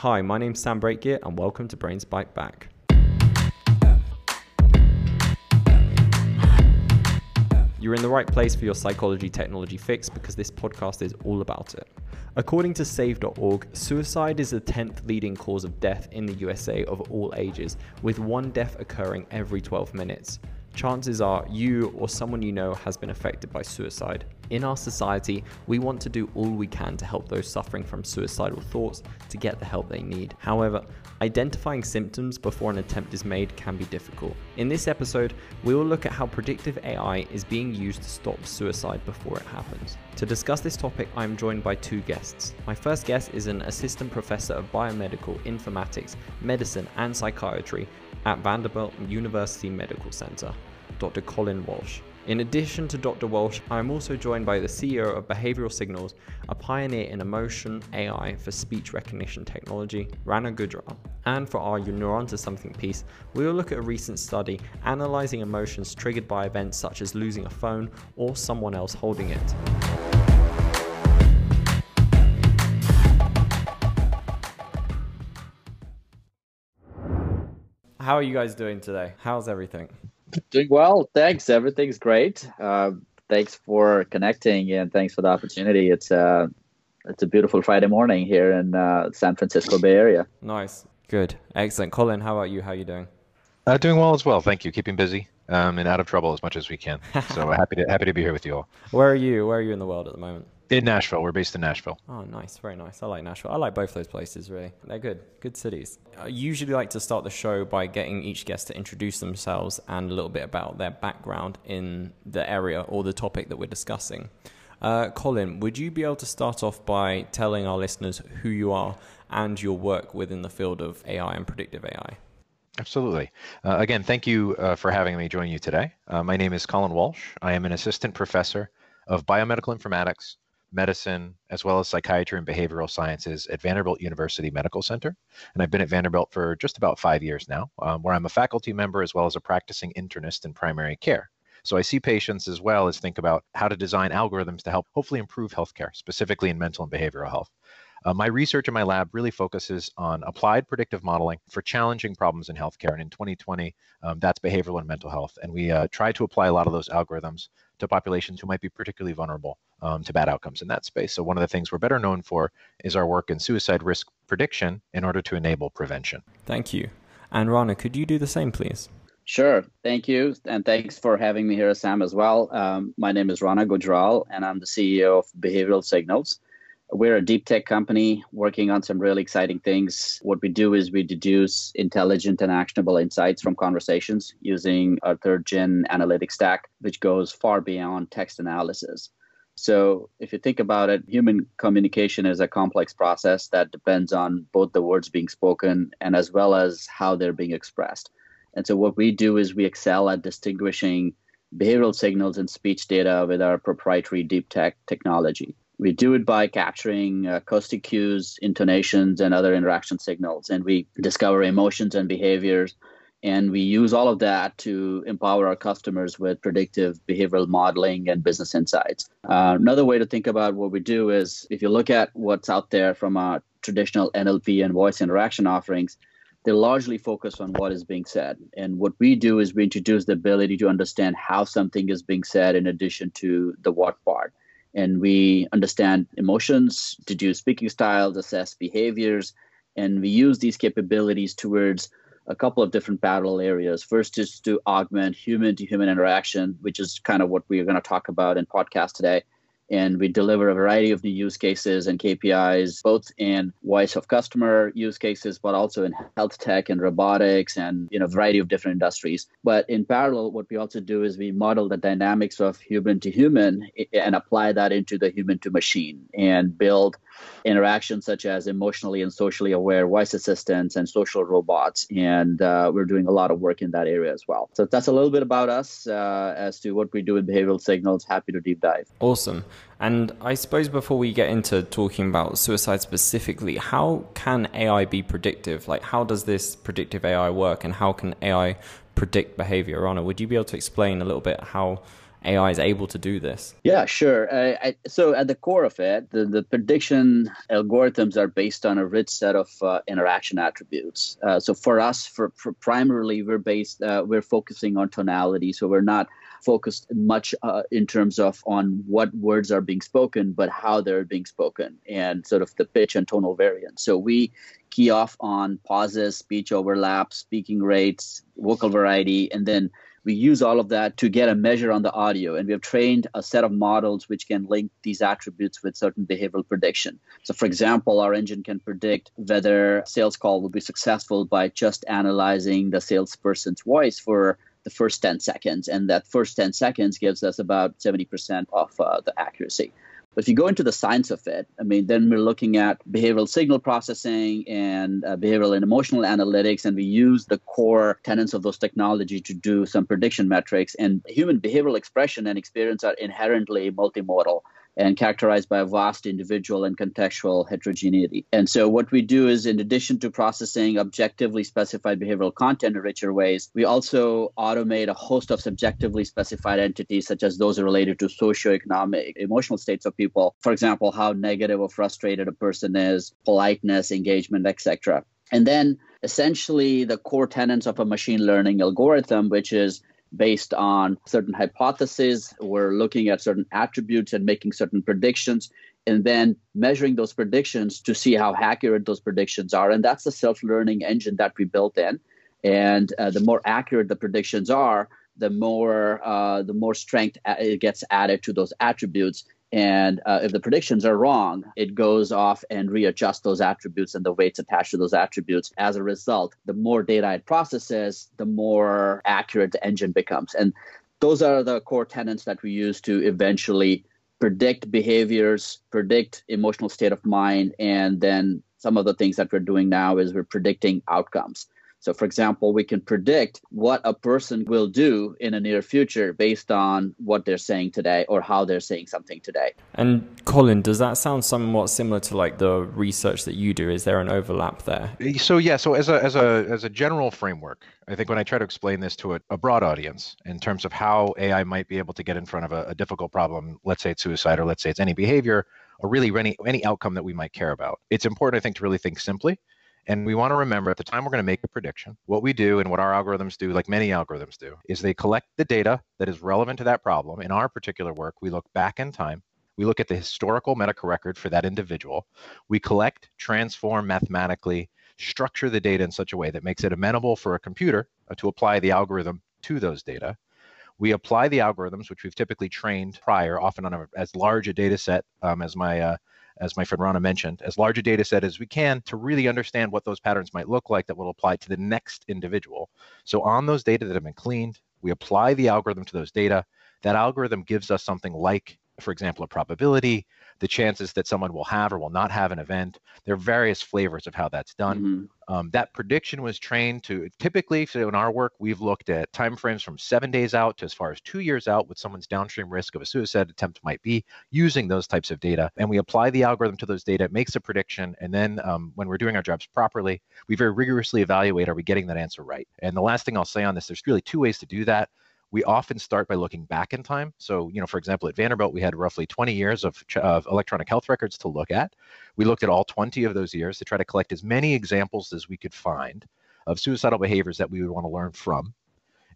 Hi, my name's Sam Breakgear, and welcome to Brains Bite Back. You're in the right place for your psychology technology fix because this podcast is all about it. According to Save.org, suicide is the 10th leading cause of death in the USA of all ages, with one death occurring every 12 minutes chances are you or someone you know has been affected by suicide. In our society, we want to do all we can to help those suffering from suicidal thoughts to get the help they need. However, identifying symptoms before an attempt is made can be difficult. In this episode, we will look at how predictive AI is being used to stop suicide before it happens. To discuss this topic, I am joined by two guests. My first guest is an assistant professor of biomedical informatics, medicine, and psychiatry at Vanderbilt University Medical Center, Dr. Colin Walsh. In addition to Dr. Walsh, I am also joined by the CEO of Behavioral Signals, a pioneer in emotion AI for speech recognition technology, Rana Gujral. And for our You're Onto Something piece, we will look at a recent study analyzing emotions triggered by events such as losing a phone or someone else holding it. How are you guys doing today? How's everything? Doing well, thanks. Everything's great. Uh, thanks for connecting and thanks for the opportunity. It's uh, it's a beautiful Friday morning here in uh, San Francisco Bay Area. Nice, good, excellent. Colin, how about you? How are you doing? Uh, doing well as well. Thank you. Keeping busy um, and out of trouble as much as we can. So happy to happy to be here with you all. Where are you? Where are you in the world at the moment? In Nashville. We're based in Nashville. Oh, nice. Very nice. I like Nashville. I like both those places, really. They're good. Good cities. I usually like to start the show by getting each guest to introduce themselves and a little bit about their background in the area or the topic that we're discussing. Uh, Colin, would you be able to start off by telling our listeners who you are and your work within the field of AI and predictive AI? Absolutely. Uh, again, thank you uh, for having me join you today. Uh, my name is Colin Walsh. I am an assistant professor of biomedical informatics medicine, as well as psychiatry and behavioral sciences at Vanderbilt University Medical Center. And I've been at Vanderbilt for just about five years now, um, where I'm a faculty member as well as a practicing internist in primary care. So I see patients as well as think about how to design algorithms to help hopefully improve healthcare, specifically in mental and behavioral health. Uh, my research in my lab really focuses on applied predictive modeling for challenging problems in healthcare. And in 2020, um, that's behavioral and mental health. And we uh, try to apply a lot of those algorithms to populations who might be particularly vulnerable um, to bad outcomes in that space. So one of the things we're better known for is our work in suicide risk prediction in order to enable prevention. Thank you. And Rana, could you do the same, please? Sure. Thank you. And thanks for having me here, Sam, as well. Um, my name is Rana Gujral, and I'm the CEO of Behavioral Signals. We're a deep tech company working on some really exciting things. What we do is we deduce intelligent and actionable insights from conversations using our third gen analytics stack, which goes far beyond text analysis. So, if you think about it, human communication is a complex process that depends on both the words being spoken and as well as how they're being expressed. And so, what we do is we excel at distinguishing behavioral signals and speech data with our proprietary deep tech technology. We do it by capturing uh, acoustic cues, intonations, and other interaction signals, and we discover emotions and behaviors and we use all of that to empower our customers with predictive behavioral modeling and business insights. Uh, another way to think about what we do is if you look at what's out there from our traditional NLP and voice interaction offerings, they're largely focus on what is being said. And what we do is we introduce the ability to understand how something is being said in addition to the what part. And we understand emotions, deduce speaking styles, assess behaviors, and we use these capabilities towards a couple of different parallel areas. First is to augment human to human interaction, which is kind of what we're going to talk about in podcast today and we deliver a variety of new use cases and KPIs, both in voice of customer use cases, but also in health tech and robotics and you know a variety of different industries. But in parallel, what we also do is we model the dynamics of human to human and apply that into the human to machine and build interactions such as emotionally and socially aware voice assistants and social robots. And uh, we're doing a lot of work in that area as well. So that's a little bit about us uh, as to what we do with behavioral signals. Happy to deep dive. Awesome. And I suppose before we get into talking about suicide specifically, how can AI be predictive? Like, how does this predictive AI work, and how can AI predict behavior? Rana, would you be able to explain a little bit how AI is able to do this? Yeah, sure. Uh, I, so at the core of it, the, the prediction algorithms are based on a rich set of uh, interaction attributes. Uh, so for us, for, for primarily, we're based, uh, we're focusing on tonality. So we're not focused much uh, in terms of on what words are being spoken, but how they're being spoken and sort of the pitch and tonal variance. So we key off on pauses, speech overlaps, speaking rates, vocal variety, and then we use all of that to get a measure on the audio and we have trained a set of models which can link these attributes with certain behavioral prediction so for example our engine can predict whether sales call will be successful by just analyzing the salesperson's voice for the first 10 seconds and that first 10 seconds gives us about 70% of uh, the accuracy but if you go into the science of it, I mean, then we're looking at behavioral signal processing and uh, behavioral and emotional analytics, and we use the core tenets of those technology to do some prediction metrics. And human behavioral expression and experience are inherently multimodal and characterized by a vast individual and contextual heterogeneity. And so, what we do is, in addition to processing objectively specified behavioral content in richer ways, we also automate a host of subjectively specified entities, such as those related to socioeconomic, emotional states of people. For example, how negative or frustrated a person is, politeness, engagement, etc. And then essentially the core tenets of a machine learning algorithm, which is based on certain hypotheses. We're looking at certain attributes and making certain predictions, and then measuring those predictions to see how accurate those predictions are. And that's the self learning engine that we built in. And uh, the more accurate the predictions are, the more uh, the more strength it gets added to those attributes and uh, if the predictions are wrong, it goes off and readjusts those attributes and the weights attached to those attributes. As a result, the more data it processes, the more accurate the engine becomes. And those are the core tenets that we use to eventually predict behaviors, predict emotional state of mind, and then some of the things that we're doing now is we're predicting outcomes. So, for example, we can predict what a person will do in a near future based on what they're saying today or how they're saying something today. And Colin, does that sound somewhat similar to like the research that you do? Is there an overlap there? So yeah, so as a as a as a general framework, I think when I try to explain this to a, a broad audience in terms of how AI might be able to get in front of a, a difficult problem, let's say it's suicide or let's say it's any behavior or really any any outcome that we might care about, it's important I think to really think simply and we want to remember at the time we're going to make a prediction, what we do and what our algorithms do, like many algorithms do, is they collect the data that is relevant to that problem. In our particular work, we look back in time. We look at the historical medical record for that individual. We collect, transform mathematically, structure the data in such a way that makes it amenable for a computer uh, to apply the algorithm to those data. We apply the algorithms, which we've typically trained prior, often on a, as large a data set um, as my uh, as my friend Rana mentioned, as large a data set as we can to really understand what those patterns might look like that will apply to the next individual. So on those data that have been cleaned, we apply the algorithm to those data. That algorithm gives us something like, for example, a probability, the chances that someone will have or will not have an event. There are various flavors of how that's done. Mm-hmm. Um, that prediction was trained to typically, so in our work, we've looked at timeframes from seven days out to as far as two years out, what someone's downstream risk of a suicide attempt might be using those types of data. And we apply the algorithm to those data, it makes a prediction. And then um, when we're doing our jobs properly, we very rigorously evaluate are we getting that answer right? And the last thing I'll say on this, there's really two ways to do that we often start by looking back in time. So, you know, for example, at Vanderbilt, we had roughly 20 years of, of electronic health records to look at. We looked at all 20 of those years to try to collect as many examples as we could find of suicidal behaviors that we would want to learn from.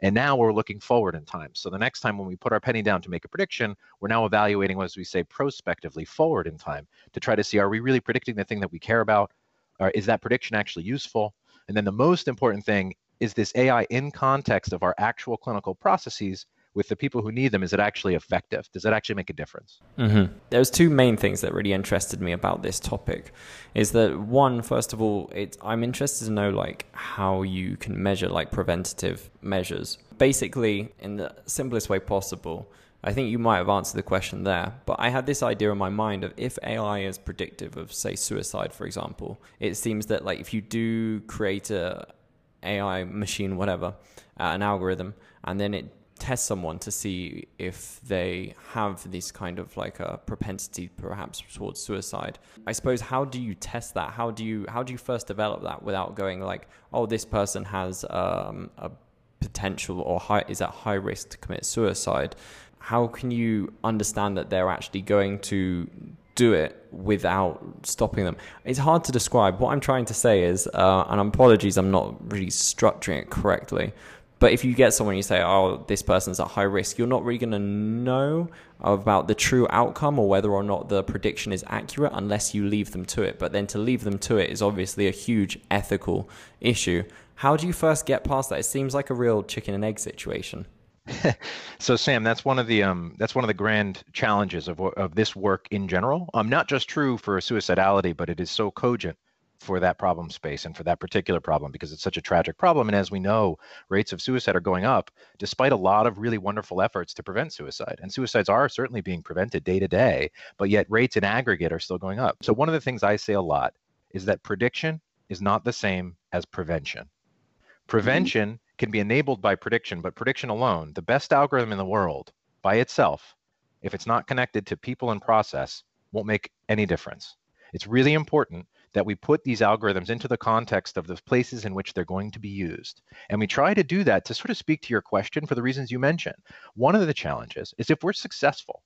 And now we're looking forward in time. So the next time when we put our penny down to make a prediction, we're now evaluating, as we say, prospectively forward in time to try to see are we really predicting the thing that we care about? Or is that prediction actually useful? And then the most important thing is this AI in context of our actual clinical processes with the people who need them? Is it actually effective? Does it actually make a difference? Mm-hmm. There's two main things that really interested me about this topic. Is that one, first of all, it's, I'm interested to know like how you can measure like preventative measures. Basically, in the simplest way possible. I think you might have answered the question there, but I had this idea in my mind of if AI is predictive of, say, suicide, for example, it seems that like if you do create a AI machine, whatever, uh, an algorithm, and then it tests someone to see if they have this kind of like a propensity perhaps towards suicide. I suppose how do you test that? How do you how do you first develop that without going like oh this person has um, a potential or high is at high risk to commit suicide? How can you understand that they're actually going to do it without stopping them? It's hard to describe. What I'm trying to say is, uh, and apologies, I'm not really structuring it correctly. But if you get someone you say, oh, this person's at high risk, you're not really going to know about the true outcome or whether or not the prediction is accurate unless you leave them to it. But then to leave them to it is obviously a huge ethical issue. How do you first get past that? It seems like a real chicken and egg situation. so Sam, that's one of the um, that's one of the grand challenges of of this work in general. Um, not just true for suicidality, but it is so cogent for that problem space and for that particular problem because it's such a tragic problem. And as we know, rates of suicide are going up despite a lot of really wonderful efforts to prevent suicide. And suicides are certainly being prevented day to day, but yet rates in aggregate are still going up. So one of the things I say a lot is that prediction is not the same as prevention. Prevention mm-hmm. Can be enabled by prediction, but prediction alone, the best algorithm in the world by itself, if it's not connected to people and process, won't make any difference. It's really important that we put these algorithms into the context of the places in which they're going to be used. And we try to do that to sort of speak to your question for the reasons you mentioned. One of the challenges is if we're successful,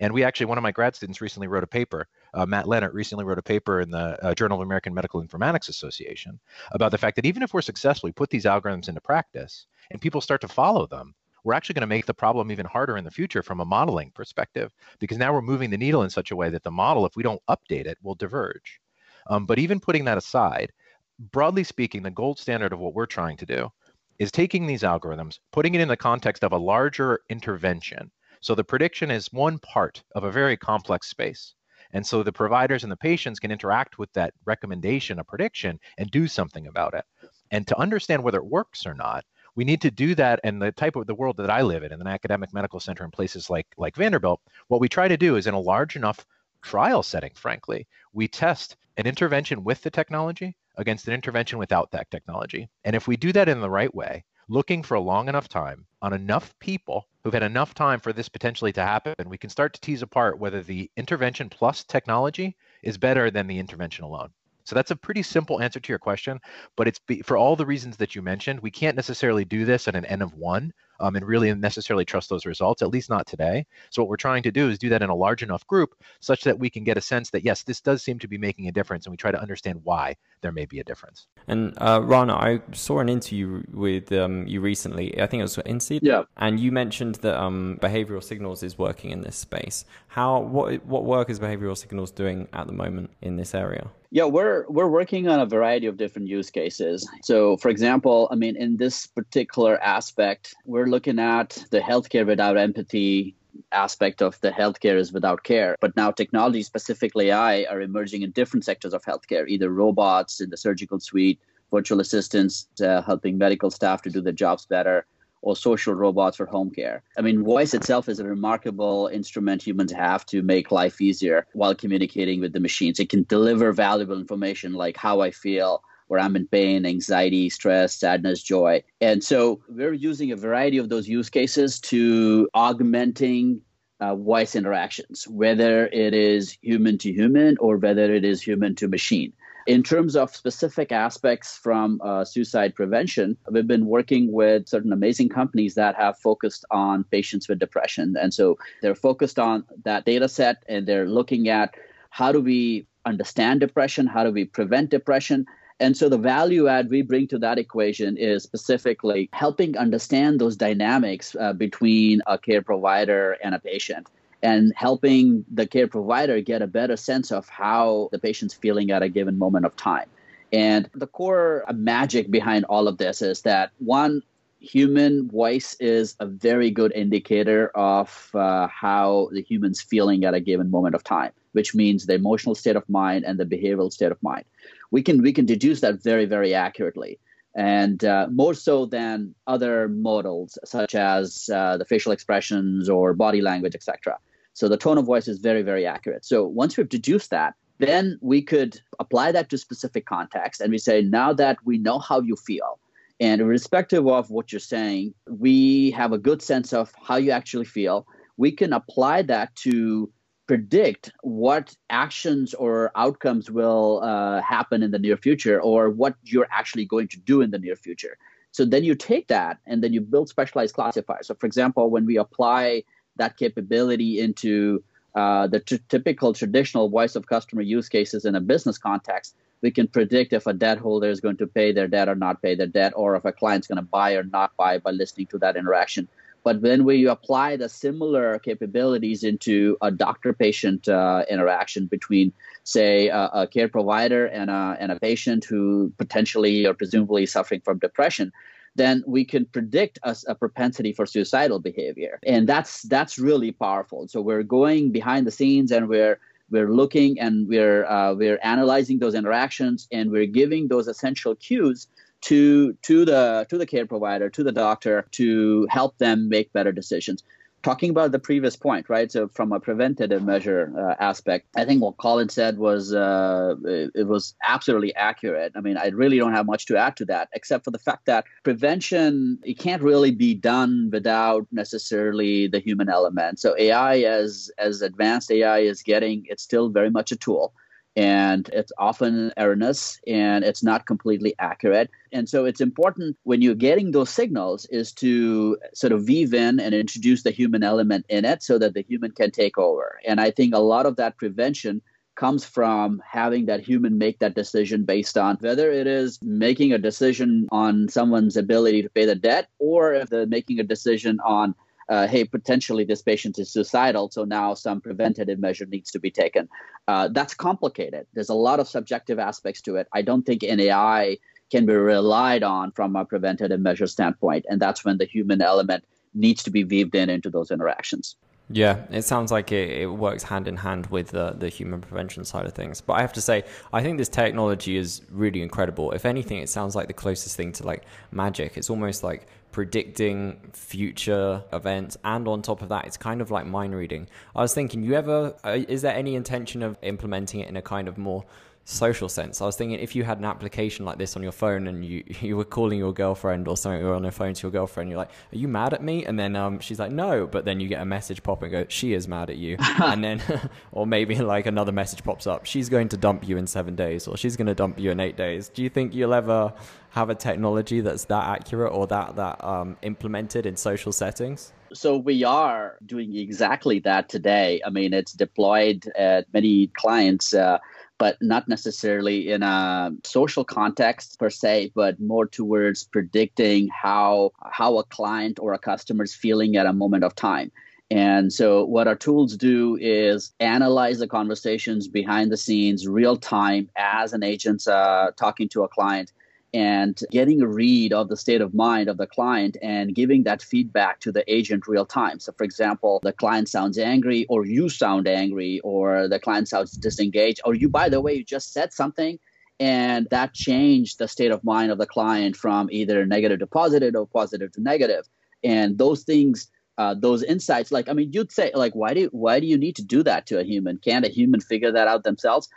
and we actually, one of my grad students recently wrote a paper, uh, Matt Leonard recently wrote a paper in the uh, Journal of American Medical Informatics Association about the fact that even if we're successful, we put these algorithms into practice and people start to follow them, we're actually going to make the problem even harder in the future from a modeling perspective because now we're moving the needle in such a way that the model, if we don't update it, will diverge. Um, but even putting that aside, broadly speaking, the gold standard of what we're trying to do is taking these algorithms, putting it in the context of a larger intervention. So the prediction is one part of a very complex space. And so the providers and the patients can interact with that recommendation, a prediction, and do something about it. And to understand whether it works or not, we need to do that and the type of the world that I live in, in an academic medical center in places like like Vanderbilt, what we try to do is in a large enough trial setting, frankly, we test an intervention with the technology against an intervention without that technology. And if we do that in the right way, looking for a long enough time on enough people who've had enough time for this potentially to happen, we can start to tease apart whether the intervention plus technology is better than the intervention alone. So that's a pretty simple answer to your question, but it's be, for all the reasons that you mentioned, we can't necessarily do this at an n of one um, and really necessarily trust those results, at least not today. So what we're trying to do is do that in a large enough group such that we can get a sense that yes, this does seem to be making a difference, and we try to understand why there may be a difference. And uh, Rana, I saw an interview with um, you recently. I think it was INSEAD. Yeah. And you mentioned that um, behavioral signals is working in this space. How what what work is behavioral signals doing at the moment in this area? Yeah, we're we're working on a variety of different use cases. So, for example, I mean, in this particular aspect, we're looking at the healthcare without empathy aspect of the healthcare is without care. But now technology, specifically AI, are emerging in different sectors of healthcare, either robots in the surgical suite, virtual assistants uh, helping medical staff to do their jobs better, or social robots for home care. I mean, voice itself is a remarkable instrument humans have to make life easier while communicating with the machines. It can deliver valuable information like how I feel, where I'm in pain, anxiety, stress, sadness, joy. And so we're using a variety of those use cases to augmenting uh, voice interactions, whether it is human to human or whether it is human to machine. In terms of specific aspects from uh, suicide prevention, we've been working with certain amazing companies that have focused on patients with depression. And so they're focused on that data set and they're looking at how do we understand depression? How do we prevent depression? And so the value add we bring to that equation is specifically helping understand those dynamics uh, between a care provider and a patient and helping the care provider get a better sense of how the patient's feeling at a given moment of time. And the core magic behind all of this is that one, human voice is a very good indicator of uh, how the human's feeling at a given moment of time, which means the emotional state of mind and the behavioral state of mind. We can we can deduce that very very accurately and uh, more so than other models such as uh, the facial expressions or body language, etc. So the tone of voice is very, very accurate. So once we've deduced that, then we could apply that to specific context and we say, now that we know how you feel, and irrespective of what you're saying, we have a good sense of how you actually feel. We can apply that to predict what actions or outcomes will uh, happen in the near future or what you're actually going to do in the near future. So then you take that and then you build specialized classifiers. So, for example, when we apply that capability into uh, the t- typical traditional voice of customer use cases in a business context, we can predict if a debt holder is going to pay their debt or not pay their debt, or if a client's going to buy or not buy by listening to that interaction. But then when we apply the similar capabilities into a doctor patient uh, interaction between, say, a, a, care provider and a, and a patient who potentially or presumably suffering from depression, then we can predict a, a, propensity for suicidal behavior. And that's that's really powerful. So we're going behind the scenes and we're we're looking and we're uh, we're analyzing those interactions and we're giving those essential cues to to the to the care provider to the doctor to help them make better decisions. Talking about the previous point right? So from a preventative measure uh, aspect i think what colin said was uh, it, it, was absolutely accurate. I mean i really don't have much to add to that except for the fact that prevention it can't really be done without necessarily the human element. So ai as as advanced ai is getting it's still very much a tool and it's often erroneous and it's not completely accurate. And so it's important when you're getting those signals is to sort of weave in and introduce the human element in it so that the human can take over. And I think a lot of that prevention comes from having that human make that decision based on whether it is making a decision on someone's ability to pay the debt or if they're making a decision on uh, hey, potentially this patient is suicidal, so now some preventative measure needs to be taken. Uh, that's complicated. There's a lot of subjective aspects to it. I don't think NAI can be relied on from a preventative measure standpoint, and that's when the human element needs to be weaved in into those interactions. Yeah, it sounds like it, it works hand in hand with the, the human prevention side of things. But I have to say, I think this technology is really incredible. If anything, it sounds like the closest thing to like magic. It's almost like predicting future events and on top of that it's kind of like mind reading i was thinking you ever uh, is there any intention of implementing it in a kind of more social sense. I was thinking if you had an application like this on your phone and you you were calling your girlfriend or something, or on the phone to your girlfriend, you're like, "Are you mad at me?" And then um, she's like, "No," but then you get a message pop and go, "She is mad at you," and then or maybe like another message pops up, "She's going to dump you in seven days," or "She's going to dump you in eight days." Do you think you'll ever have a technology that's that accurate or that that um, implemented in social settings? So we are doing exactly that today. I mean, it's deployed at many clients. Uh, but not necessarily in a social context per se, but more towards predicting how how a client or a customer is feeling at a moment of time. And so, what our tools do is analyze the conversations behind the scenes, real time, as an agent's uh, talking to a client, and getting a read of the state of mind of the client and giving that feedback to the agent real time. So, for example, the client sounds angry, or you sound angry, or the client sounds disengaged, or you, by the way, you just said something. And that changed the state of mind of the client from either negative to positive or positive to negative. And those things, uh, those insights, like I mean, you'd say, like, why do why do you need to do that to a human? Can't a human figure that out themselves?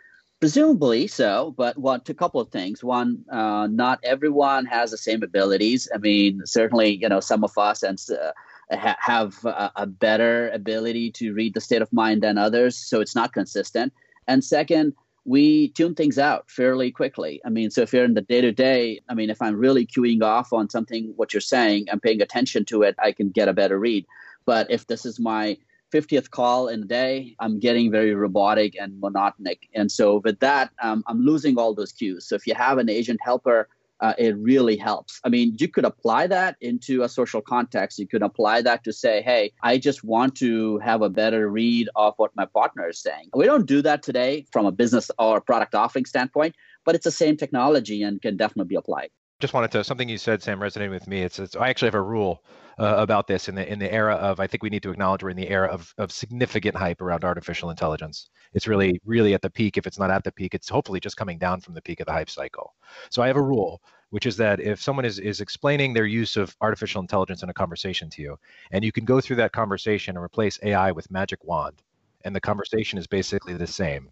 Presumably so, but what a couple of things. One, uh, not everyone has the same abilities. I mean, certainly, you know, some of us and uh, ha- have a, a, better ability to read the state of mind than others, so it's not consistent. And second, we tune things out fairly quickly. I mean, so if you're in the day to day, I mean, if I'm really queuing off on something, what you're saying, I'm paying attention to it, I can get a better read. But if this is my 50th call in a day, I'm getting very robotic and monotonic. And so with that, um, I'm losing all those cues. So if you have an agent helper, uh, it really helps. I mean, you could apply that into a social context. You could apply that to say, hey, I just want to have a better read of what my partner is saying. We don't do that today from a business or product offering standpoint, but it's the same technology and can definitely be applied just wanted to something you said, Sam, resonated with me. It's, it's I actually have a rule uh, about this in the in the era of I think we need to acknowledge we're in the era of of significant hype around artificial intelligence. It's really really at the peak. If it's not at the peak, it's hopefully just coming down from the peak of the hype cycle. So I have a rule, which is that if someone is is explaining their use of artificial intelligence in a conversation to you, and you can go through that conversation and replace AI with magic wand, and the conversation is basically the same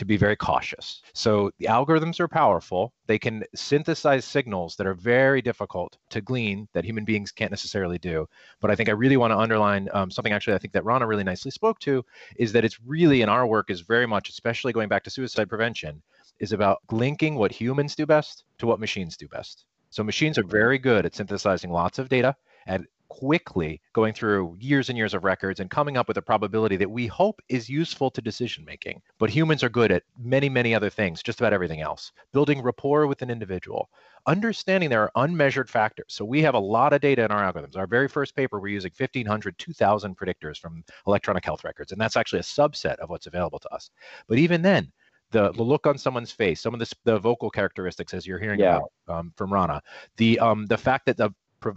to be very cautious. So the algorithms are powerful. They can synthesize signals that are very difficult to glean that human beings can't necessarily do. But I think I really want to underline um, something actually I think that Rana really nicely spoke to is that it's really in our work is very much, especially going back to suicide prevention, is about linking what humans do best to what machines do best. So machines are very good at synthesizing lots of data at quickly going through years and years of records and coming up with a probability that we hope is useful to decision making. But humans are good at many, many other things, just about everything else. Building rapport with an individual, understanding there are unmeasured factors. So we have a lot of data in our algorithms. Our very first paper, we're using 1,500, 2,000 predictors from electronic health records, and that's actually a subset of what's available to us. But even then, the, the look on someone's face, some of the, the vocal characteristics, as you're hearing yeah. about um, from Rana, the um, the fact that the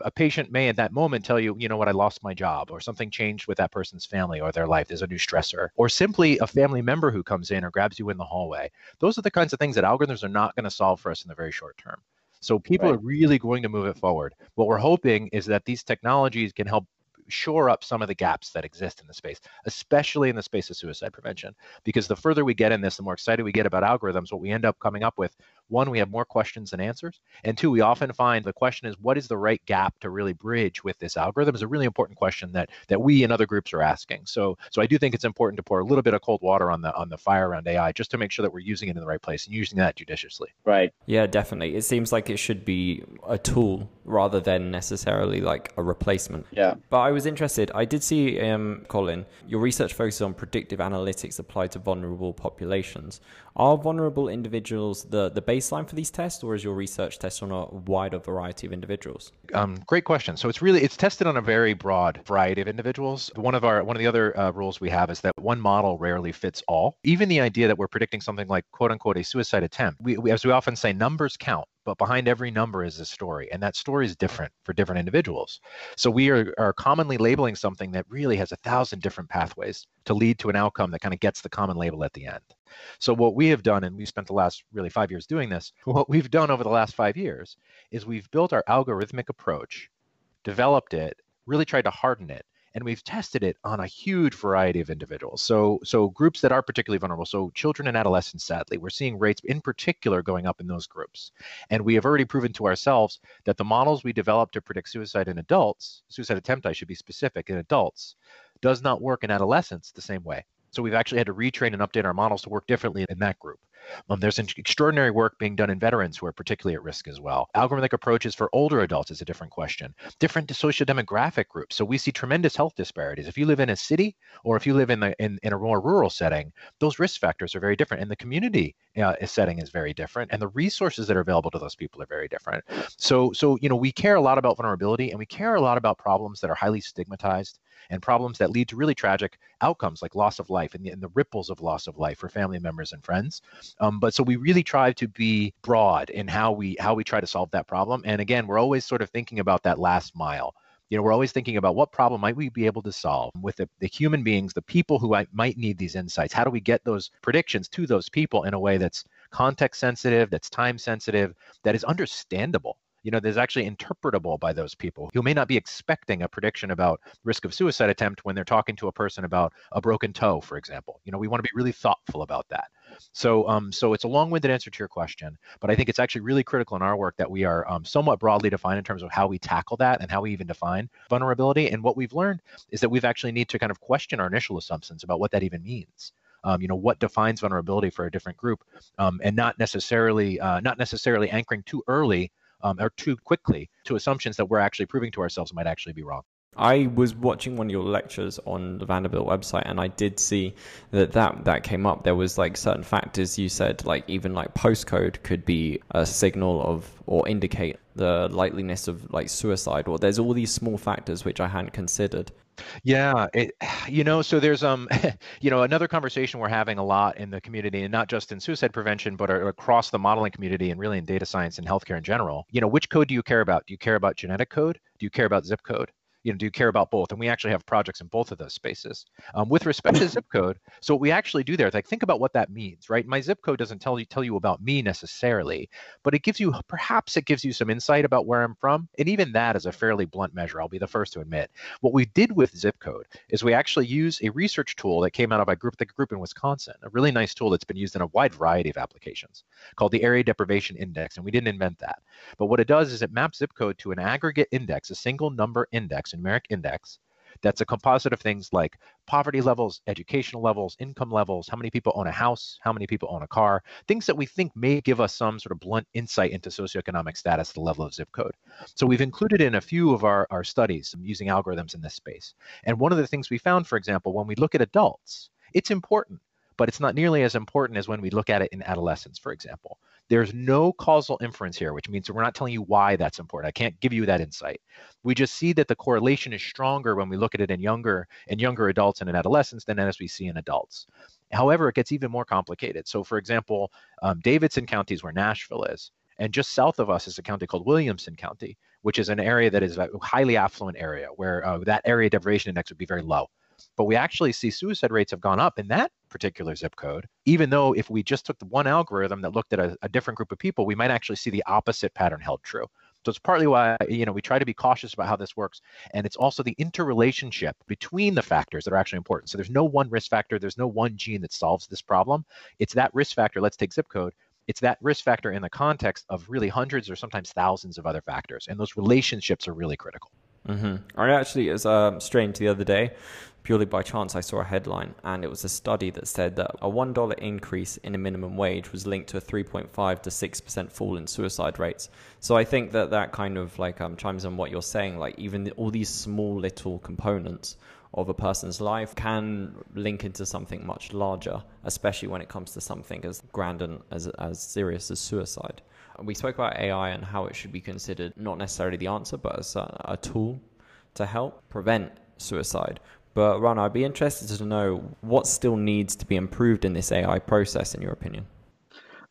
a patient may at that moment tell you, you know what, I lost my job, or something changed with that person's family or their life. There's a new stressor, or simply a family member who comes in or grabs you in the hallway. Those are the kinds of things that algorithms are not going to solve for us in the very short term. So people right. are really going to move it forward. What we're hoping is that these technologies can help shore up some of the gaps that exist in the space, especially in the space of suicide prevention. Because the further we get in this, the more excited we get about algorithms, what we end up coming up with, one, we have more questions than answers. And two, we often find the question is what is the right gap to really bridge with this algorithm is a really important question that that we and other groups are asking. So so I do think it's important to pour a little bit of cold water on the on the fire around AI just to make sure that we're using it in the right place and using that judiciously. Right. Yeah, definitely. It seems like it should be a tool rather than necessarily like a replacement. Yeah. But I was interested. I did see, um, Colin, your research focuses on predictive analytics applied to vulnerable populations. Are vulnerable individuals the, the baseline for these tests, or is your research test on a wider variety of individuals? Um, great question. So it's really it's tested on a very broad variety of individuals. One of our one of the other uh, rules we have is that one model rarely fits all. Even the idea that we're predicting something like quote unquote a suicide attempt, we, we as we often say, numbers count but behind every number is a story and that story is different for different individuals so we are, are commonly labeling something that really has a thousand different pathways to lead to an outcome that kind of gets the common label at the end so what we have done and we spent the last really five years doing this what we've done over the last five years is we've built our algorithmic approach developed it really tried to harden it and we've tested it on a huge variety of individuals. So, so groups that are particularly vulnerable, so children and adolescents, sadly, we're seeing rates in particular going up in those groups. And we have already proven to ourselves that the models we developed to predict suicide in adults, suicide attempt, I should be specific, in adults, does not work in adolescents the same way. So we've actually had to retrain and update our models to work differently in that group. Um, there's extraordinary work being done in veterans who are particularly at risk as well. Algorithmic approaches for older adults is a different question. Different socio-demographic groups. So we see tremendous health disparities. If you live in a city or if you live in, the, in, in a more rural setting, those risk factors are very different. And the community uh, setting is very different. And the resources that are available to those people are very different. So, so, you know, we care a lot about vulnerability and we care a lot about problems that are highly stigmatized and problems that lead to really tragic outcomes like loss of life and the, and the ripples of loss of life for family members and friends. Um, but so we really try to be broad in how we how we try to solve that problem. And again, we're always sort of thinking about that last mile you know we're always thinking about what problem might we be able to solve with the, the human beings the people who might need these insights how do we get those predictions to those people in a way that's context sensitive that's time sensitive that is understandable you know, there's actually interpretable by those people who may not be expecting a prediction about risk of suicide attempt when they're talking to a person about a broken toe, for example. You know, we want to be really thoughtful about that. So, um, so it's a long-winded answer to your question, but I think it's actually really critical in our work that we are um, somewhat broadly defined in terms of how we tackle that and how we even define vulnerability. And what we've learned is that we've actually need to kind of question our initial assumptions about what that even means. Um, you know what defines vulnerability for a different group, um, and not necessarily uh, not necessarily anchoring too early um, or too quickly to assumptions that we're actually proving to ourselves might actually be wrong. I was watching one of your lectures on the Vanderbilt website, and I did see that that, that came up. There was like certain factors you said, like even like postcode could be a signal of or indicate the likeliness of like suicide. Or there's all these small factors which I hadn't considered. Yeah, it, you know, so there's um, you know, another conversation we're having a lot in the community, and not just in suicide prevention, but across the modeling community, and really in data science and healthcare in general. You know, which code do you care about? Do you care about genetic code? Do you care about zip code? You know, do you care about both? And we actually have projects in both of those spaces. Um, with respect to zip code, so what we actually do there like think about what that means, right? My zip code doesn't tell you tell you about me necessarily, but it gives you perhaps it gives you some insight about where I'm from, and even that is a fairly blunt measure. I'll be the first to admit. What we did with zip code is we actually use a research tool that came out of a group the group in Wisconsin, a really nice tool that's been used in a wide variety of applications called the Area Deprivation Index, and we didn't invent that. But what it does is it maps zip code to an aggregate index, a single number index numeric index that's a composite of things like poverty levels, educational levels, income levels, how many people own a house, how many people own a car, things that we think may give us some sort of blunt insight into socioeconomic status, the level of zip code. So we've included in a few of our, our studies using algorithms in this space. And one of the things we found, for example, when we look at adults, it's important but it's not nearly as important as when we look at it in adolescence, for example. There's no causal inference here, which means we're not telling you why that's important. I can't give you that insight. We just see that the correlation is stronger when we look at it in younger in younger adults and in adolescents than as we see in adults. However, it gets even more complicated. So, for example, um, Davidson County is where Nashville is, and just south of us is a county called Williamson County, which is an area that is a highly affluent area where uh, that area deprivation index would be very low. But we actually see suicide rates have gone up in that particular zip code, even though if we just took the one algorithm that looked at a, a different group of people, we might actually see the opposite pattern held true. So it's partly why you know we try to be cautious about how this works, and it's also the interrelationship between the factors that are actually important. So there's no one risk factor, there's no one gene that solves this problem. It's that risk factor. Let's take zip code. It's that risk factor in the context of really hundreds or sometimes thousands of other factors, and those relationships are really critical. Mm-hmm. I actually, was uh, strange the other day purely by chance, I saw a headline, and it was a study that said that a $1 increase in a minimum wage was linked to a 3.5 to 6% fall in suicide rates. So I think that that kind of like um, chimes on what you're saying. Like, even the, all these small little components of a person's life can link into something much larger, especially when it comes to something as grand and as, as serious as suicide. We spoke about AI and how it should be considered not necessarily the answer, but as a, a tool to help prevent suicide. But Ron, I'd be interested to know what still needs to be improved in this AI process, in your opinion.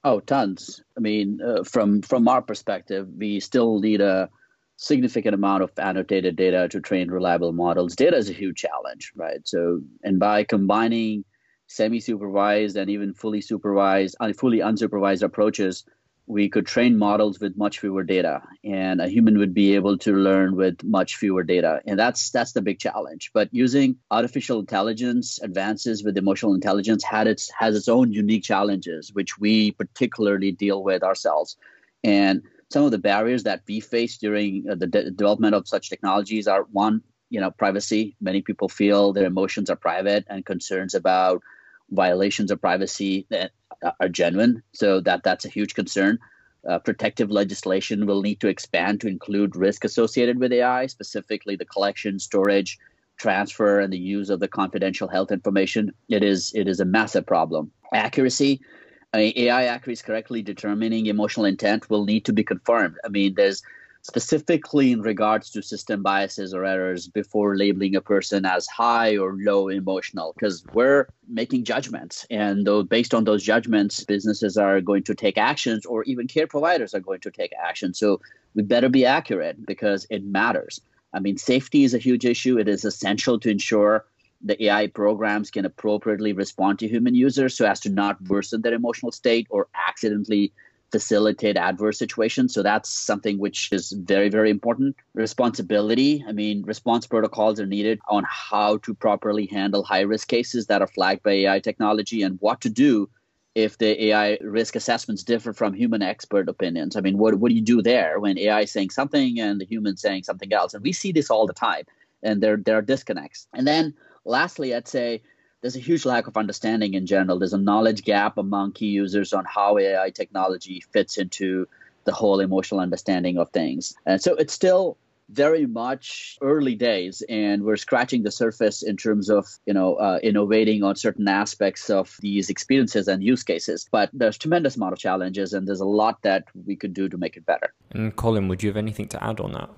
Oh, tons. I mean, uh, from from our perspective, we still need a significant amount of annotated data to train reliable models. Data is a huge challenge, right? So, and by combining semi-supervised and even fully supervised, fully unsupervised approaches, we could train models with much fewer data and a human would be able to learn with much fewer data. And that's that's the big challenge. But using artificial intelligence advances with emotional intelligence had its has its own unique challenges which we particularly deal with ourselves. And some of the barriers that we face during uh, the de- development of such technologies are one you know privacy. Many people feel their emotions are private and concerns about violations of privacy that are genuine. So that that's a huge concern. Uh, protective legislation will need to expand to include risk associated with AI, specifically the collection, storage, transfer, and the use of the confidential health information. It is it is a massive problem. Accuracy. I mean, AI accuracy correctly determining emotional intent will need to be confirmed. I mean, there's specifically in regards to system biases or errors before labeling a person as high or low emotional because we're making judgments. And though based on those judgments businesses are going to take actions or even care providers are going to take action so we better be accurate because it matters. I mean safety is a huge issue. It is essential to ensure the AI programs can appropriately respond to human users so as to not worsen their emotional state or accidentally facilitate adverse situations. So that's something which is very, very important. Responsibility. I mean, response protocols are needed on how to properly handle high risk cases that are flagged by AI technology and what to do if the AI risk assessments differ from human expert opinions. I mean, what, what do you do there when AI is saying something and the human saying something else? And we see this all the time, and there, there are disconnects. And then lastly, I'd say there's a huge lack of understanding in general. There's a knowledge gap among key users on how AI technology fits into the whole emotional understanding of things. And so it's still very much early days and we're scratching the surface in terms of you know uh, innovating on certain aspects of these experiences and use cases but there's tremendous amount of challenges and there's a lot that we could do to make it better and colin would you have anything to add on that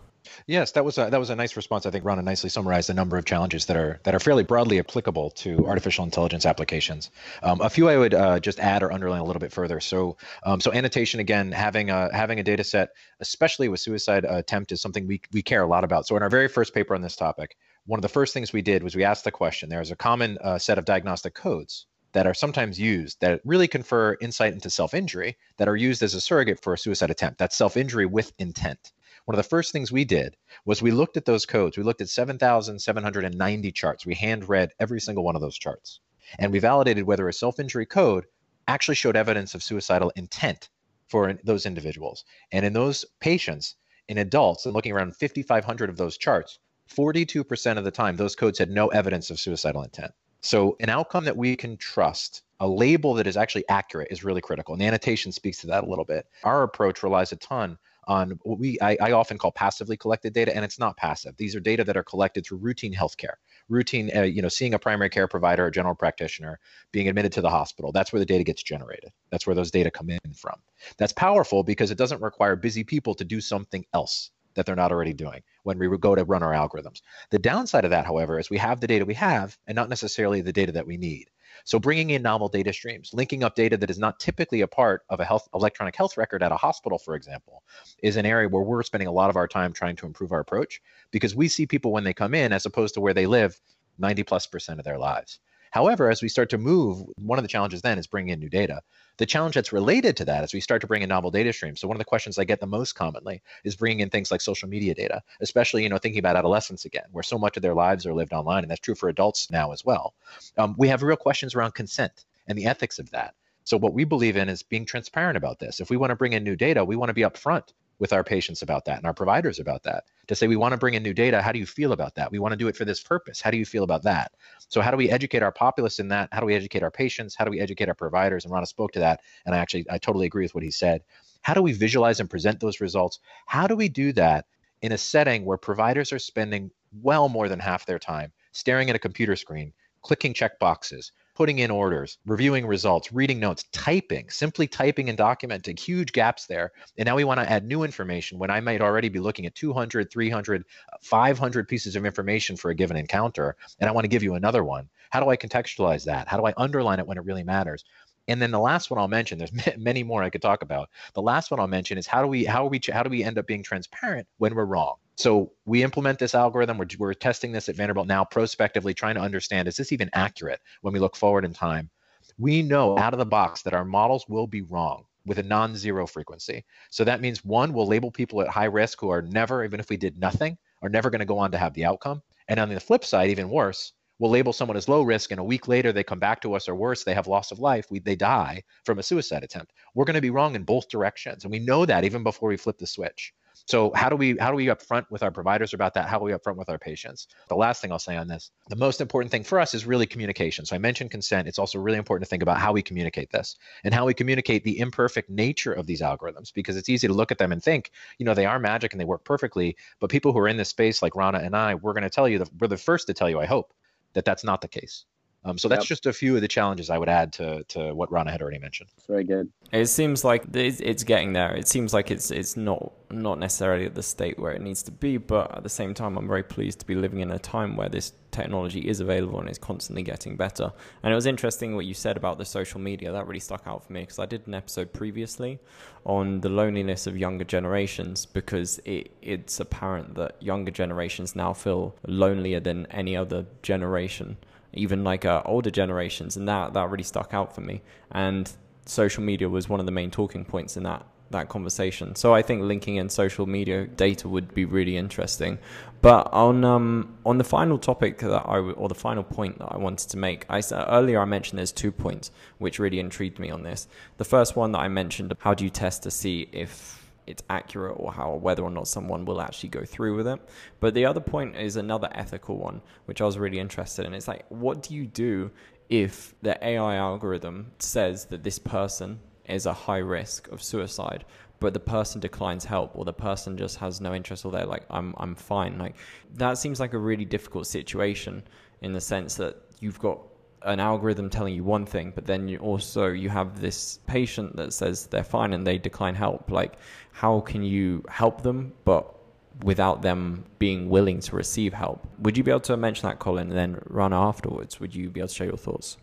Yes, that was a, that was a nice response. I think Rana nicely summarized a number of challenges that are that are fairly broadly applicable to artificial intelligence applications. Um, a few I would uh, just add or underline a little bit further. So um, so annotation again, having a having a data set, especially with suicide attempt, is something we we care a lot about. So in our very first paper on this topic, one of the first things we did was we asked the question. There is a common uh, set of diagnostic codes that are sometimes used that really confer insight into self injury that are used as a surrogate for a suicide attempt. That's self injury with intent one of the first things we did was we looked at those codes. We looked at 7,790 charts. We hand read every single one of those charts. And we validated whether a self injury code actually showed evidence of suicidal intent for those individuals. And in those patients, in adults, and looking around 5,500 of those charts, 42% of the time, those codes had no evidence of suicidal intent. So, an outcome that we can trust, a label that is actually accurate, is really critical. And the annotation speaks to that a little bit. Our approach relies a ton on what we I, I, often call passively collected data, and it's not passive. These are data that are collected through routine healthcare, routine, uh, you know, seeing a primary care provider, a general practitioner, being admitted to the hospital. That's where the data gets generated. That's where those data come in from. That's powerful because it doesn't require busy people to do something else that they're not already doing when we go to run our algorithms. The downside of that, however, is we have the data we have and not necessarily the data that we need. So bringing in novel data streams, linking up data that is not typically a part of a health electronic health record at a hospital, for example, is an area where we're spending a lot of our time trying to improve our approach because we see people when they come in as opposed to where they live 90 plus percent of their lives. However, as we start to move, one of the challenges then is bringing in new data. The challenge that's related to that is we start to bring in novel data streams. So one of the questions I get the most commonly is bringing in things like social media data, especially you know thinking about adolescents again, where so much of their lives are lived online, and that's true for adults now as well. Um, we have real questions around consent and the ethics of that. So what we believe in is being transparent about this. If we want to bring in new data, we want to be upfront with our patients about that and our providers about that to say we want to bring in new data. How do you feel about that? We want to do it for this purpose. How do you feel about that? So how do we educate our populace in that? How do we educate our patients? How do we educate our providers? And rana spoke to that and i actually i totally agree with what he said. How do we visualize and present those results? How do we do that in a setting where providers are spending well more than half their time staring at a computer screen clicking check boxes putting in orders, reviewing results, reading notes, typing, simply typing and documenting, huge gaps there. And now we want to add new information when I might already be looking at 200, 300, 500 pieces of information for a given encounter. And I want to give you another one. How do I contextualize that? How do I underline it when it really matters? And then the last one I'll mention, there's many more I could talk about. The last one I'll mention is how do we how are we how do we end up being transparent when we're wrong? So we implement this algorithm. We're, we're testing this at Vanderbilt now, prospectively, trying to understand is this even accurate when we look forward in time? We know out of the box that our models will be wrong with a non zero frequency. So that means one, we'll label people at high risk who are never, even if we did nothing, are never going to go on to have the outcome. And on the flip side, even worse, we'll label someone as low risk and a week later they come back to us or worse they have loss of life we, they die from a suicide attempt we're going to be wrong in both directions and we know that even before we flip the switch so how do we how do we upfront with our providers about that? How do we upfront with our patients? The last thing I'll say on this, the most important thing for us is really communication. So I mentioned consent. It's also really important to think about how we communicate this and how we communicate the imperfect nature of these algorithms because it's easy to look at them and think, you know, they are magic and they work perfectly. But people who are in this space like Rana and I, we're going to tell you that we're the first to tell you, I hope, that that's not the case. Um, so that's yep. just a few of the challenges I would add to, to what Rana had already mentioned. Very good. It seems like it's getting there. It seems like it's it's not not necessarily at the state where it needs to be, but at the same time, I'm very pleased to be living in a time where this technology is available and is constantly getting better. And it was interesting what you said about the social media. That really stuck out for me because I did an episode previously on the loneliness of younger generations because it, it's apparent that younger generations now feel lonelier than any other generation even like uh, older generations, and that that really stuck out for me. And social media was one of the main talking points in that that conversation. So I think linking in social media data would be really interesting. But on um, on the final topic that I or the final point that I wanted to make, I said earlier I mentioned there's two points which really intrigued me on this. The first one that I mentioned, how do you test to see if it's accurate or how whether or not someone will actually go through with it. But the other point is another ethical one, which I was really interested in. It's like, what do you do if the AI algorithm says that this person is a high risk of suicide, but the person declines help or the person just has no interest or they're like, I'm I'm fine. Like that seems like a really difficult situation in the sense that you've got an algorithm telling you one thing, but then you also you have this patient that says they're fine and they decline help. Like, how can you help them, but without them being willing to receive help? Would you be able to mention that, Colin, and then Rana afterwards? Would you be able to share your thoughts?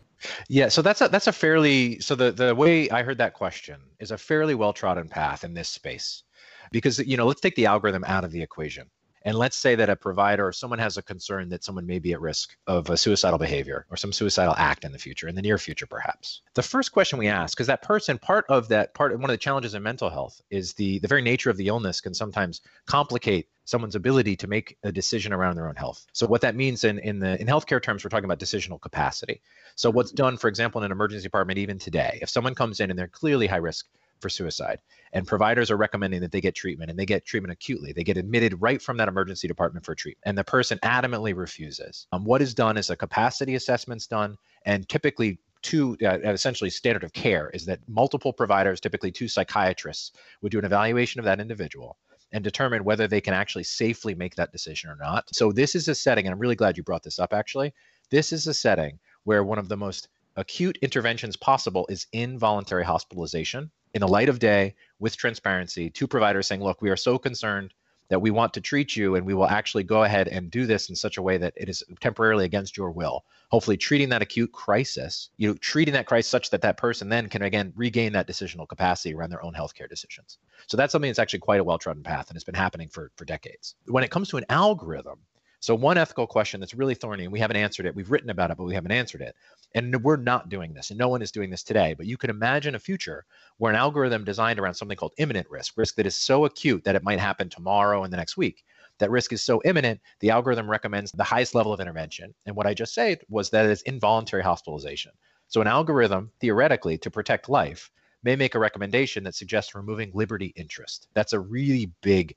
Yeah, so that's a that's a fairly so the the way I heard that question is a fairly well trodden path in this space, because you know let's take the algorithm out of the equation. And let's say that a provider or someone has a concern that someone may be at risk of a suicidal behavior or some suicidal act in the future, in the near future, perhaps. The first question we ask, because that person, part of that, part one of the challenges in mental health is the the very nature of the illness can sometimes complicate someone's ability to make a decision around their own health. So what that means in in the in healthcare terms, we're talking about decisional capacity. So what's done, for example, in an emergency department, even today, if someone comes in and they're clearly high risk for suicide and providers are recommending that they get treatment and they get treatment acutely. They get admitted right from that emergency department for treatment, and the person adamantly refuses. Um, what is done is a capacity assessment's done, and typically two uh, essentially standard of care is that multiple providers, typically two psychiatrists, would do an evaluation of that individual and determine whether they can actually safely make that decision or not. So this is a setting, and I'm really glad you brought this up actually. This is a setting where one of the most acute interventions possible is involuntary hospitalization in the light of day with transparency to providers saying, look, we are so concerned that we want to treat you and we will actually go ahead and do this in such a way that it is temporarily against your will. Hopefully treating that acute crisis you know treating that crisis such that that person then can again regain that decisional capacity around their own healthcare decisions. So that's something that's actually quite a well-trodden path and it's been happening for for decades. When it comes to an algorithm so one ethical question that's really thorny, and we haven't answered it. We've written about it, but we haven't answered it. And we're not doing this, and no one is doing this today. But you could imagine a future where an algorithm designed around something called imminent risk, risk that is so acute that it might happen tomorrow and the next week. That risk is so imminent, the algorithm recommends the highest level of intervention. And what I just said was that it's involuntary hospitalization. So an algorithm, theoretically, to protect life, may make a recommendation that suggests removing liberty interest. That's a really big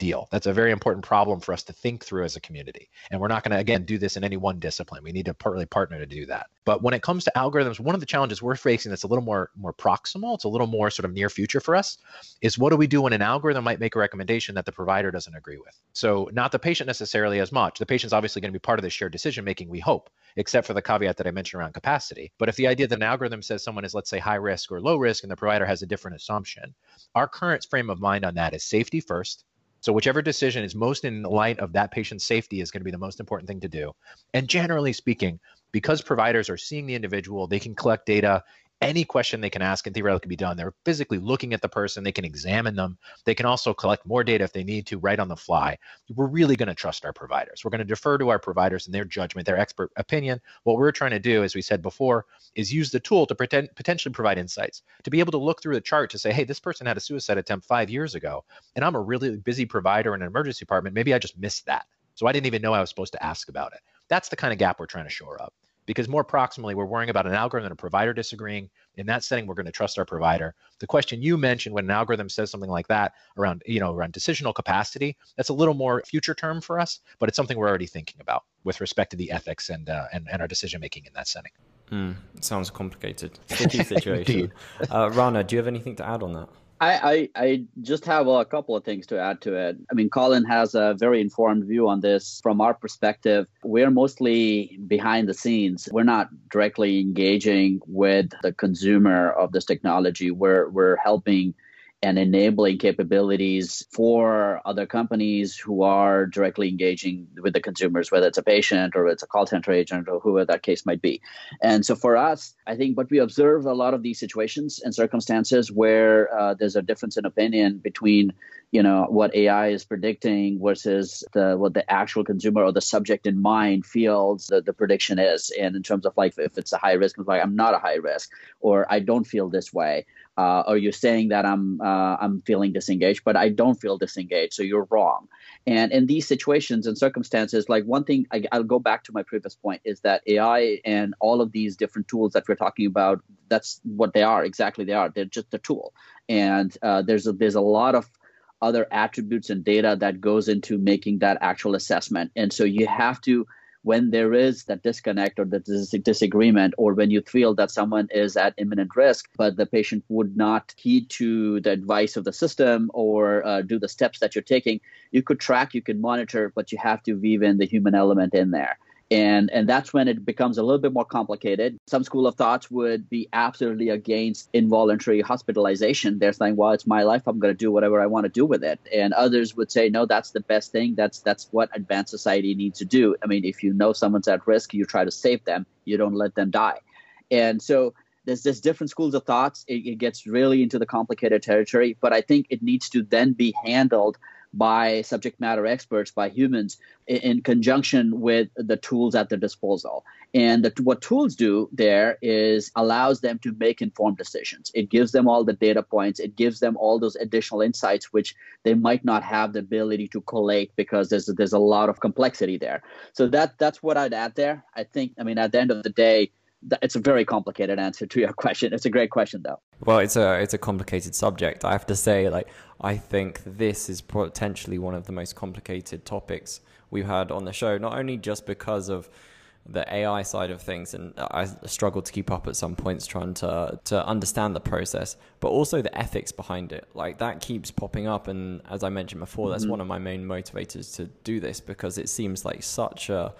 deal. That's a very important problem for us to think through as a community. And we're not going to, again, do this in any one discipline. We need to partly partner to do that. But when it comes to algorithms, one of the challenges we're facing that's a little more, more proximal, it's a little more sort of near future for us, is what do we do when an algorithm might make a recommendation that the provider doesn't agree with? So not the patient necessarily as much. The patient's obviously going to be part of the shared decision making, we hope, except for the caveat that I mentioned around capacity. But if the idea that an algorithm says someone is, let's say, high risk or low risk, and the provider has a different assumption, our current frame of mind on that is safety first so, whichever decision is most in light of that patient's safety is going to be the most important thing to do. And generally speaking, because providers are seeing the individual, they can collect data any question they can ask and theoretically be done. They're physically looking at the person, they can examine them. They can also collect more data if they need to right on the fly. We're really going to trust our providers. We're going to defer to our providers and their judgment, their expert opinion. What we're trying to do, as we said before, is use the tool to pretend, potentially provide insights, to be able to look through the chart to say, hey, this person had a suicide attempt five years ago, and I'm a really busy provider in an emergency department. Maybe I just missed that. So I didn't even know I was supposed to ask about it. That's the kind of gap we're trying to shore up because more proximally, we're worrying about an algorithm and a provider disagreeing. In that setting, we're going to trust our provider. The question you mentioned when an algorithm says something like that around, you know, around decisional capacity, that's a little more future term for us, but it's something we're already thinking about with respect to the ethics and uh, and, and our decision making in that setting. Mm, sounds complicated. Sticky situation. uh, Rana, do you have anything to add on that? I, I, I just have a couple of things to add to it. I mean, Colin has a very informed view on this. From our perspective, we're mostly behind the scenes. We're not directly engaging with the consumer of this technology. We're we're helping and enabling capabilities for other companies who are directly engaging with the consumers, whether it's a patient or it's a call center agent or whoever that case might be. And so for us, I think, but we observe a lot of these situations and circumstances where uh, there's a difference in opinion between you know what AI is predicting versus the what the actual consumer or the subject in mind feels that the prediction is. And in terms of like if it's a high risk, like I'm not a high risk, or I don't feel this way, uh, or you're saying that I'm uh, I'm feeling disengaged, but I don't feel disengaged, so you're wrong. And in these situations and circumstances, like one thing I, I'll go back to my previous point is that AI and all of these different tools that we're talking about, that's what they are. Exactly, they are. They're just a tool, and uh, there's a, there's a lot of other attributes and data that goes into making that actual assessment. And so you have to, when there is that disconnect or that disagreement, or when you feel that someone is at imminent risk, but the patient would not heed to the advice of the system or uh, do the steps that you're taking, you could track, you could monitor, but you have to weave in the human element in there and and that's when it becomes a little bit more complicated. Some school of thoughts would be absolutely against involuntary hospitalization. They're saying well it's my life. I'm going to do whatever i want to do with it. And others would say no that's the best thing. That's that's what advanced society needs to do. I mean if you know someone's at risk you try to save them. You don't let them die. And so there's this different schools of thoughts. It, it gets really into the complicated territory but i think it needs to then be handled by subject matter experts, by humans, in, in conjunction with the tools at their disposal. And the, what tools do there is allows them to make informed decisions. It gives them all the data points. It gives them all those additional insights which they might not have the ability to collate because there's there's a lot of complexity there. So that that's what I'd add there. I think I mean at the end of the day, it's a very complicated answer to your question. It's a great question, though. Well, it's a it's a complicated subject. I have to say, like, I think this is potentially one of the most complicated topics we've had on the show. Not only just because of the AI side of things, and I struggled to keep up at some points trying to to understand the process, but also the ethics behind it. Like that keeps popping up, and as I mentioned before, that's mm-hmm. one of my main motivators to do this because it seems like such a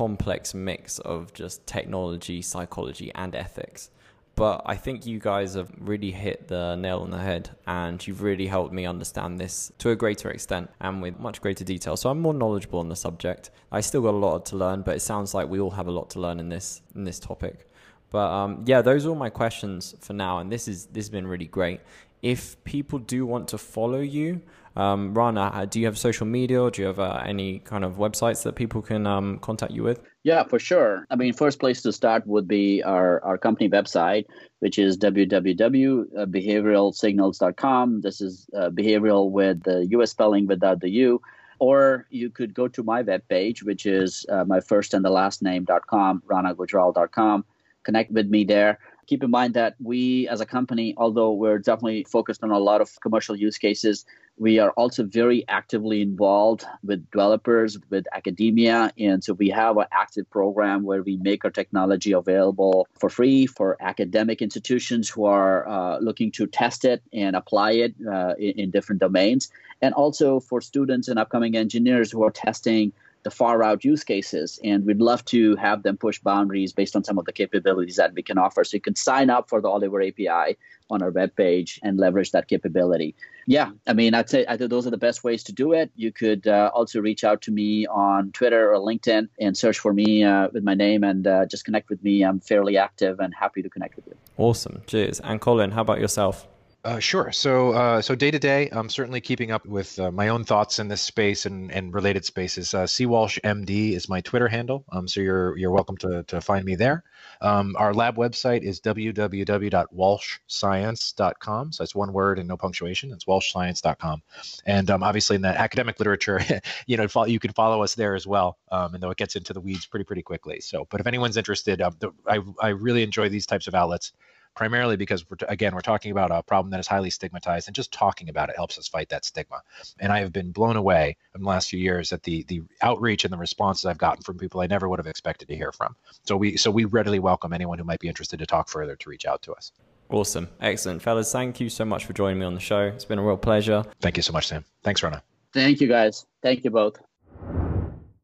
complex mix of just technology, psychology, and ethics but I think you guys have really hit the nail on the head and you've really helped me understand this to a greater extent and with much greater detail. So I'm more knowledgeable on the subject. I still got a lot to learn, but it sounds like we all have a lot to learn in this in this topic. But um, yeah, those are all my questions for now, and this is this has been really great. If people do want to follow you, um, Rana, uh, do you have social media or do you have uh, any kind of websites that people can um, contact you with? Yeah, for sure. I mean, first place to start would be our, our company website, which is www.behavioralsignals.com. This is uh, behavioral with the US spelling without the U. Or you could go to my webpage, which is uh, my first and the last name.com, ranagujral.com. Connect with me there keep in mind that we as a company although we're definitely focused on a lot of commercial use cases we are also very actively involved with developers with academia and so we have an active program where we make our technology available for free for academic institutions who are uh, looking to test it and apply it uh, in, in different domains and also for students and upcoming engineers who are testing the far out use cases and we'd love to have them push boundaries based on some of the capabilities that we can offer. So you can sign up for the oliver api on our webpage and leverage that capability. Yeah i mean i'd say i think those are the best ways to do it. You could uh, also reach out to me on twitter or linkedin and search for me uh, with my name and uh, just connect with me. I'm fairly active and happy to connect with you. Awesome. Cheers. And colin how about yourself uh, sure. So, uh, so day to day, I'm certainly keeping up with uh, my own thoughts in this space and, and related spaces. Uh, CWalshMD is my Twitter handle. Um, so you're you're welcome to, to find me there. Um, our lab website is www.walshscience.com. So it's one word and no punctuation. It's walshscience.com. And um, obviously, in the academic literature, you know, you can follow us there as well. Um, and though it gets into the weeds pretty pretty quickly. So, but if anyone's interested, uh, the, I I really enjoy these types of outlets primarily because we're again we're talking about a problem that is highly stigmatized and just talking about it helps us fight that stigma. And i have been blown away in the last few years at the the outreach and the responses i've gotten from people i never would have expected to hear from. So we so we readily welcome anyone who might be interested to talk further to reach out to us. Awesome. Excellent. Fellas thank you so much for joining me on the show. It's been a real pleasure. Thank you so much sam. Thanks rana thank you guys. Thank you both.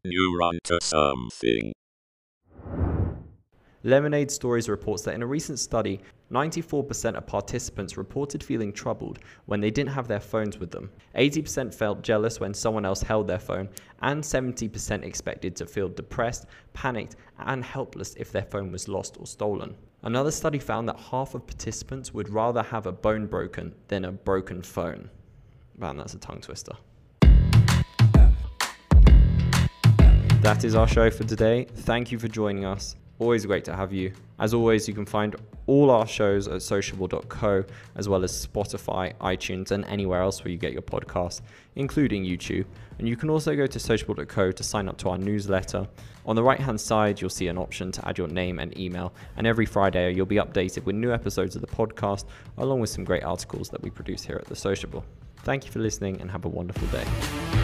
You run to something Lemonade Stories reports that in a recent study, 94% of participants reported feeling troubled when they didn't have their phones with them. 80% felt jealous when someone else held their phone, and 70% expected to feel depressed, panicked, and helpless if their phone was lost or stolen. Another study found that half of participants would rather have a bone broken than a broken phone. Man, that's a tongue twister. That is our show for today. Thank you for joining us. Always great to have you. As always, you can find all our shows at sociable.co, as well as Spotify, iTunes, and anywhere else where you get your podcast, including YouTube. And you can also go to sociable.co to sign up to our newsletter. On the right hand side, you'll see an option to add your name and email. And every Friday, you'll be updated with new episodes of the podcast, along with some great articles that we produce here at The Sociable. Thank you for listening and have a wonderful day.